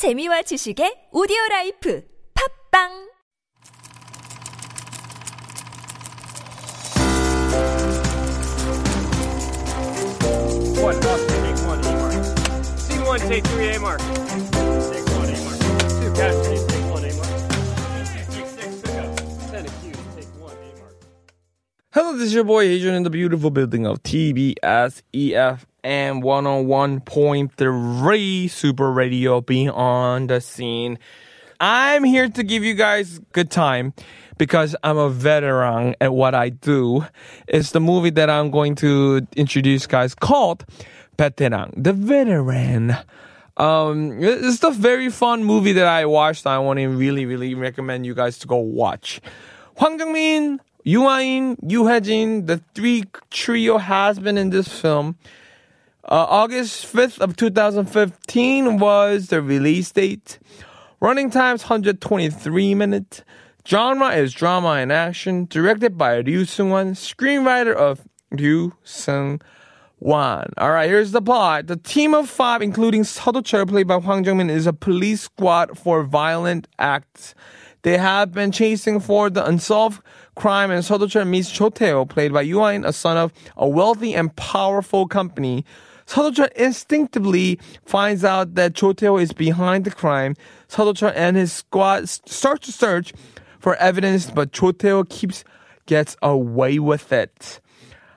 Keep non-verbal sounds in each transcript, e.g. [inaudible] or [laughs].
재미와 지식의 오디오 라이프 팝빵 One, up, take one, A mark. Scene one, take three, A mark. Take one, A mark. Two, casualties, Hello, this is your boy Adrian in the beautiful building of TBS EFM 101.3 Super Radio Beyond the Scene. I'm here to give you guys good time because I'm a veteran at what I do. It's the movie that I'm going to introduce guys called Veteran, the veteran. Um, it's a very fun movie that I watched. I want to really, really recommend you guys to go watch. Hwang Jung-min, Yoo Yoo Hae-jin, the three trio has been in this film. Uh, August 5th of 2015 was the release date. Running times 123 minutes. Genre is drama and action. Directed by Ryu Seung-wan, screenwriter of Ryu Seung-wan. All right, here's the plot. The team of five, including Seo Chul, played by Hwang Jung-min, is a police squad for violent acts. They have been chasing for the unsolved crime, and Seo Chul meets Cho Tae-ho, played by In, a son of a wealthy and powerful company. Seo Chul instinctively finds out that Cho Tae-ho is behind the crime. Seo Chul and his squad start to search for evidence, but Cho Tae-ho keeps gets away with it.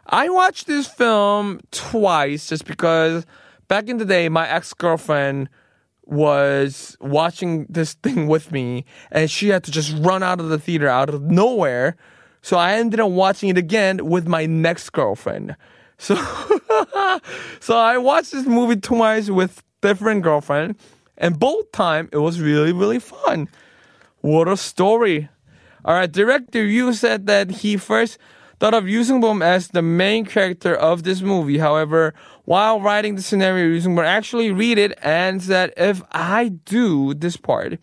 I watched this film twice just because back in the day, my ex girlfriend was watching this thing with me and she had to just run out of the theater out of nowhere. So I ended up watching it again with my next girlfriend. [laughs] So, so I watched this movie twice with different girlfriend and both time it was really, really fun. What a story. All right, director you said that he first thought of using Boom as the main character of this movie. However, while writing the scenario, Ryu Seung-bum actually read it and said, if I do this part,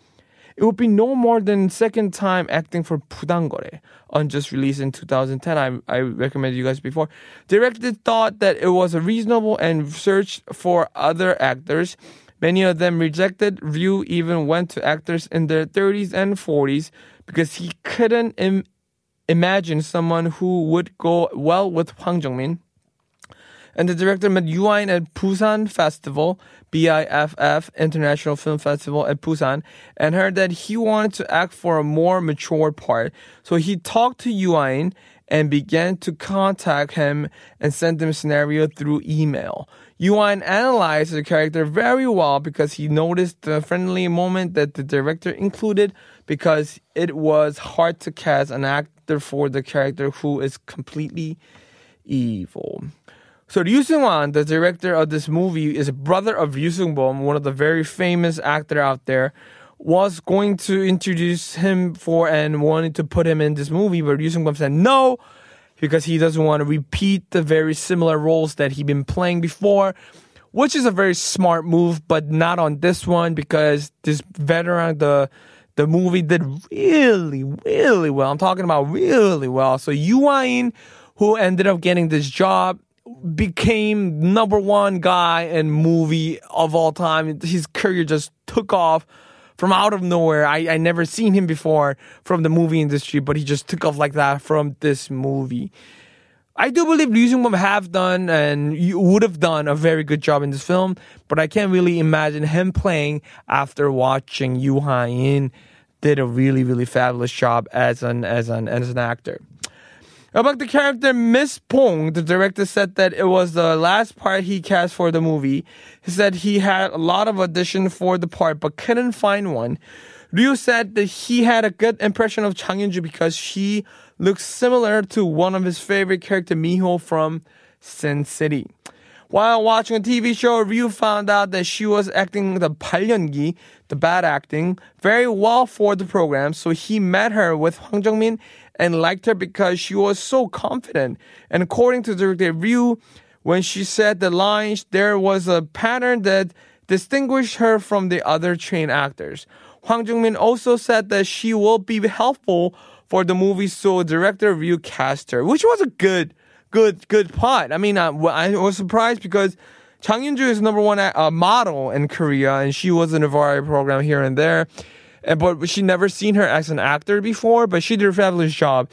it would be no more than second time acting for Pudangore on just released in 2010. I, I recommended you guys before. Directed thought that it was reasonable and searched for other actors. Many of them rejected. Ryu even went to actors in their 30s and 40s because he couldn't Im- imagine someone who would go well with Hwang Jung-min. And the director met In at Busan Festival, BIFF International Film Festival at Busan, and heard that he wanted to act for a more mature part. So he talked to In and began to contact him and send him scenario through email. In analyzed the character very well because he noticed the friendly moment that the director included because it was hard to cast an actor for the character who is completely evil. So Ryu Seung-wan, the director of this movie, is a brother of Ryu Seung-bum, one of the very famous actor out there, was going to introduce him for and wanted to put him in this movie, but Ryu Seung-bum said no because he doesn't want to repeat the very similar roles that he'd been playing before, which is a very smart move, but not on this one because this veteran, the the movie did really, really well. I'm talking about really well. So Yoo In, who ended up getting this job, became number one guy in movie of all time. His career just took off from out of nowhere. I, I never seen him before from the movie industry, but he just took off like that from this movie. I do believe Lee Seung-bum have done and would have done a very good job in this film, but I can't really imagine him playing after watching Yoo Ah-in did a really really fabulous job as an as an as an actor. About the character Miss Bong, the director said that it was the last part he cast for the movie. He said he had a lot of audition for the part but couldn't find one. Ryu said that he had a good impression of Chang Yun-ju because she looks similar to one of his favorite character Miho from Sin City. While watching a TV show review, found out that she was acting the 발연기, the bad acting, very well for the program. So he met her with Hwang Jung-min and liked her because she was so confident. And according to the Ryu, when she said the lines, there was a pattern that distinguished her from the other trained actors. Hwang Jung-min also said that she will be helpful for the movie, so director review cast her, which was a good good, good part. I mean, I, I was surprised because Chang Yun-ju is number one uh, model in Korea, and she was in a variety program here and there. And but she never seen her as an actor before, but she did a fabulous job.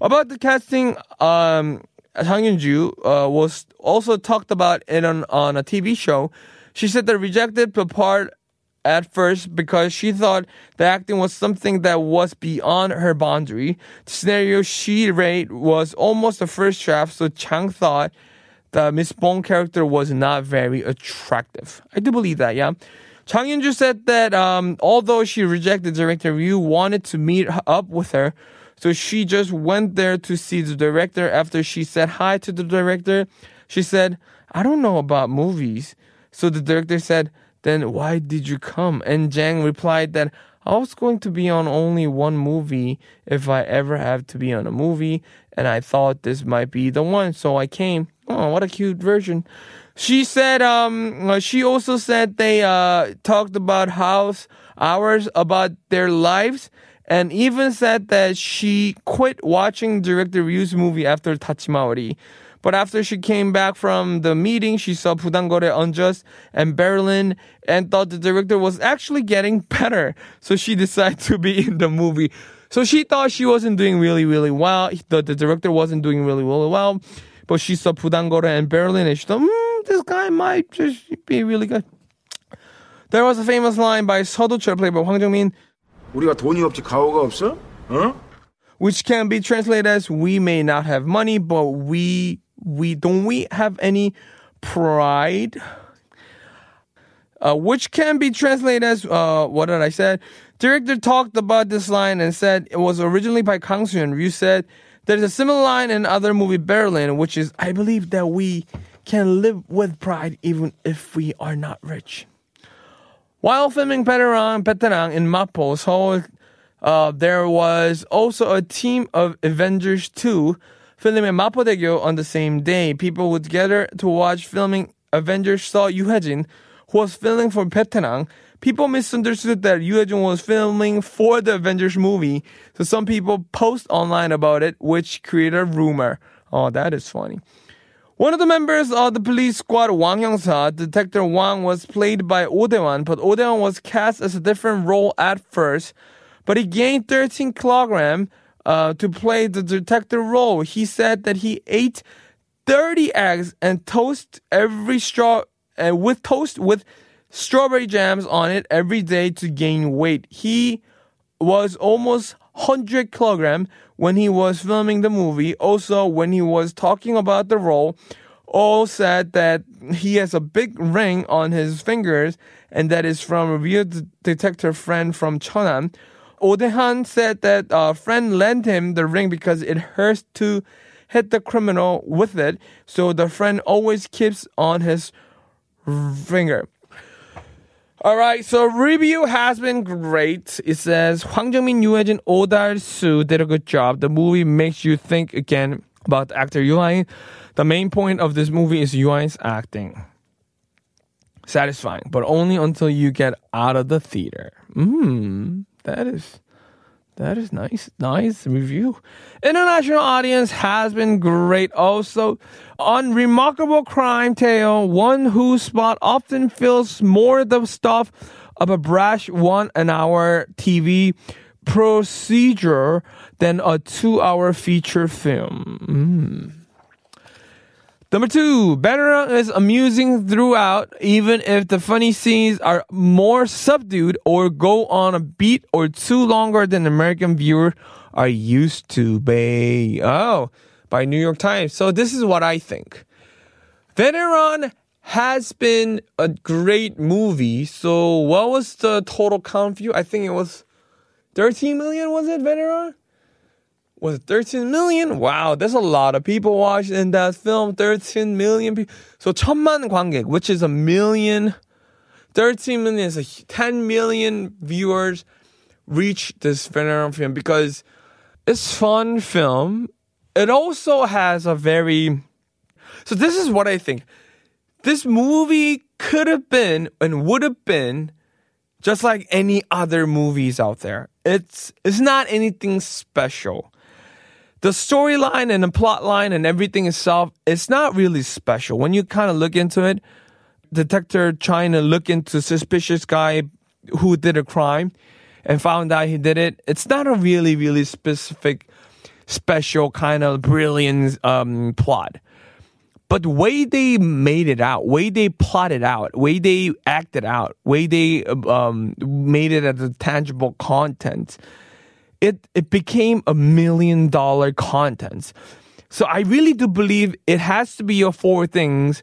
About the casting, um, Chang Yun-ju uh, was also talked about in on, on a TV show. She said that rejected the part at first because she thought the acting was something that was beyond her boundary. The scenario she read was almost the first draft, so Chang thought the Miss Bong character was not very attractive. I do believe that, yeah. Chang Yun-ju said that um, although she rejected director Ryu wanted to meet up with her, so she just went there to see the director. After she said hi to the director, she said, "I don't know about movies." So the director said, "Then why did you come?" And Jang replied that I was going to be on only one movie if I ever have to be on a movie, and I thought this might be the one, so I came. Oh, what a cute version. She said, um, uh, she also said they, uh, talked about house hours about their lives and even said that she quit watching director Ryu's movie after Dachimawa Lee. But after she came back from the meeting, she saw Budangore Unjust and Berlin and thought the director was actually getting better. [laughs] So she decided to be in the movie. So she thought she wasn't doing really, really well. The, the director wasn't doing really, really well. But she saw Budangore and Berlin and she thought, hmm, this guy might just be really good. There was a famous line by 서두철 played by Hwang Jung-min, 우리가 돈이 없지 가오가 없어? 어? which can be translated as "We may not have money, but we we don't we have any pride." Uh, which can be translated as uh, what did I say? Director talked about this line and said it was originally by Kang Soo-yeon. Ryu said there's a similar line in other movie Berlin, which is I believe that we can live with pride even if we are not rich. While filming Veteran, Veteran in Mapo, Seoul, uh, there was also a team of Avengers 2 filming in Mapodaegyo on the same day. People would gather to watch filming Avengers saw Yoo Hae-jin, who was filming for Veteran. People misunderstood that Yoo Hae-jin was filming for the Avengers movie, so some people post online about it, which created a rumor. Oh, that is funny. One of the members of the police squad, Wang Hyung-sa, Detective Wang, was played by Oh Dae-hwan, but Oh Dae-hwan was cast as a different role at first. But he gained 13 kilogram uh, to play the detective role. He said that he ate 30 eggs and toast every straw uh, with toast with strawberry jams on it every day to gain weight. He was almost 100 kilogram when he was filming the movie. Also, when he was talking about the role, all said that he has a big ring on his fingers and that is from a real detective friend from Cheonan. Odehan said that a friend lent him the ring because it hurts to hit the criminal with it, so the friend always keeps on his finger. All right, so review has been great. It says Hwang Jung-min, Yoo Hae-jin, Oh Dal-soo did a good job. The movie makes you think again about actor Yoo Ah-in. The main point of this movie is Yoo Ah-in's acting. Satisfying, but only until you get out of the theater. Mmm, that is that is nice. Nice review. International audience has been great also. On Remarkable Crime Tale, one whose spot often feels more the stuff of a brash one an hour TV procedure than a two hour feature film. Mm. Number two, Banner is amusing throughout, even if the funny scenes are more subdued or go on a beat or two longer than American viewers are used to. Bay. Oh, by New York Times. So this is what I think. Veteran has been a great movie. So what was the total count view? I think it was 13 million, was it, Veteran? was it 13 million? Wow, there's a lot of people watching that film. 13 million people. So 천만 관객, which is a million. 13 million is a 10 million viewers reach this Venom film because it's fun film. It also has a very, so this is what I think. This movie could have been and would have been just like any other movies out there. It's, it's not anything special the storyline and the plot line and everything itself, it's not really special. When you kind of look into it, detector trying to look into suspicious guy who did a crime and found out he did it. It's not a really, really specific, special kind of brilliant um, plot. But the way they made it out, way they plotted out, way they acted out, way they um, made it as a tangible content, it it became a million dollar content. So I really do believe it has to be your four things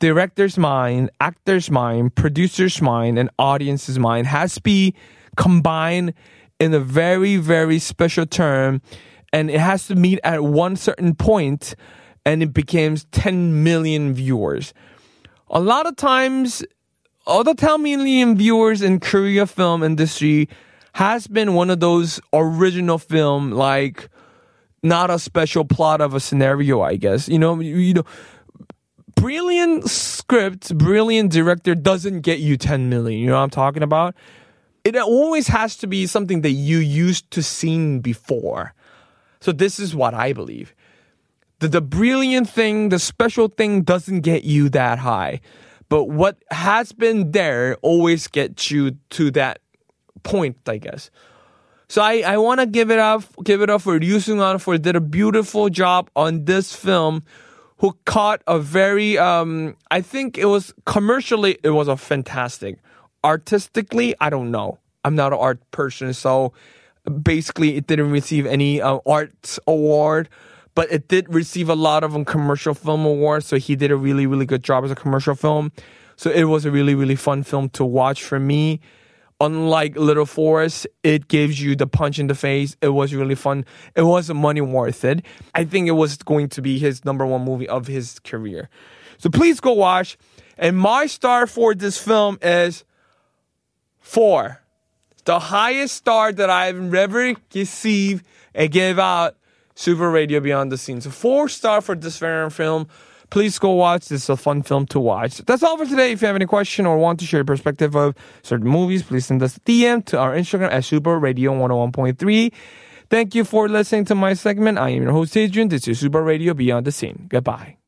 director's mind, actor's mind, producer's mind, and audience's mind has to be combined in a very, very special term. And it has to meet at one certain point and it becomes 10 million viewers. A lot of times, all the 10 million viewers in Korea film industry has been one of those original film like not a special plot of a scenario, I guess. You know, you, you know, brilliant script, brilliant director doesn't get you 10 million. You know what I'm talking about? It always has to be something that you used to seen before. So this is what I believe. The, the brilliant thing, the special thing doesn't get you that high. But what has been there always gets you to that point, I guess. So I, I want to give it up, give it up for Ryu Seung-wan for did a beautiful job on this film who caught a very um I think it was commercially it was a fantastic. Artistically, I don't know. I'm not an art person, so basically it didn't receive any uh, art award, but it did receive a lot of um, commercial film awards. So he did a really really good job as a commercial film. So it was a really really fun film to watch for me unlike Little Forest, it gives you the punch in the face. It was really fun. It was money worth it. I think it was going to be his number one movie of his career. So please go watch. And my star for this film is four. The highest star that I've ever received and gave out Super Radio Beyond the Scenes. So four star for this film please go watch. This is a fun film to watch. That's all for today. If you have any question or want to share your perspective of certain movies, please send us a DM to our Instagram at Super Radio 101.3. Thank you for listening to my segment. I am your host, Adrian. This is Super Radio Beyond the Scene. Goodbye.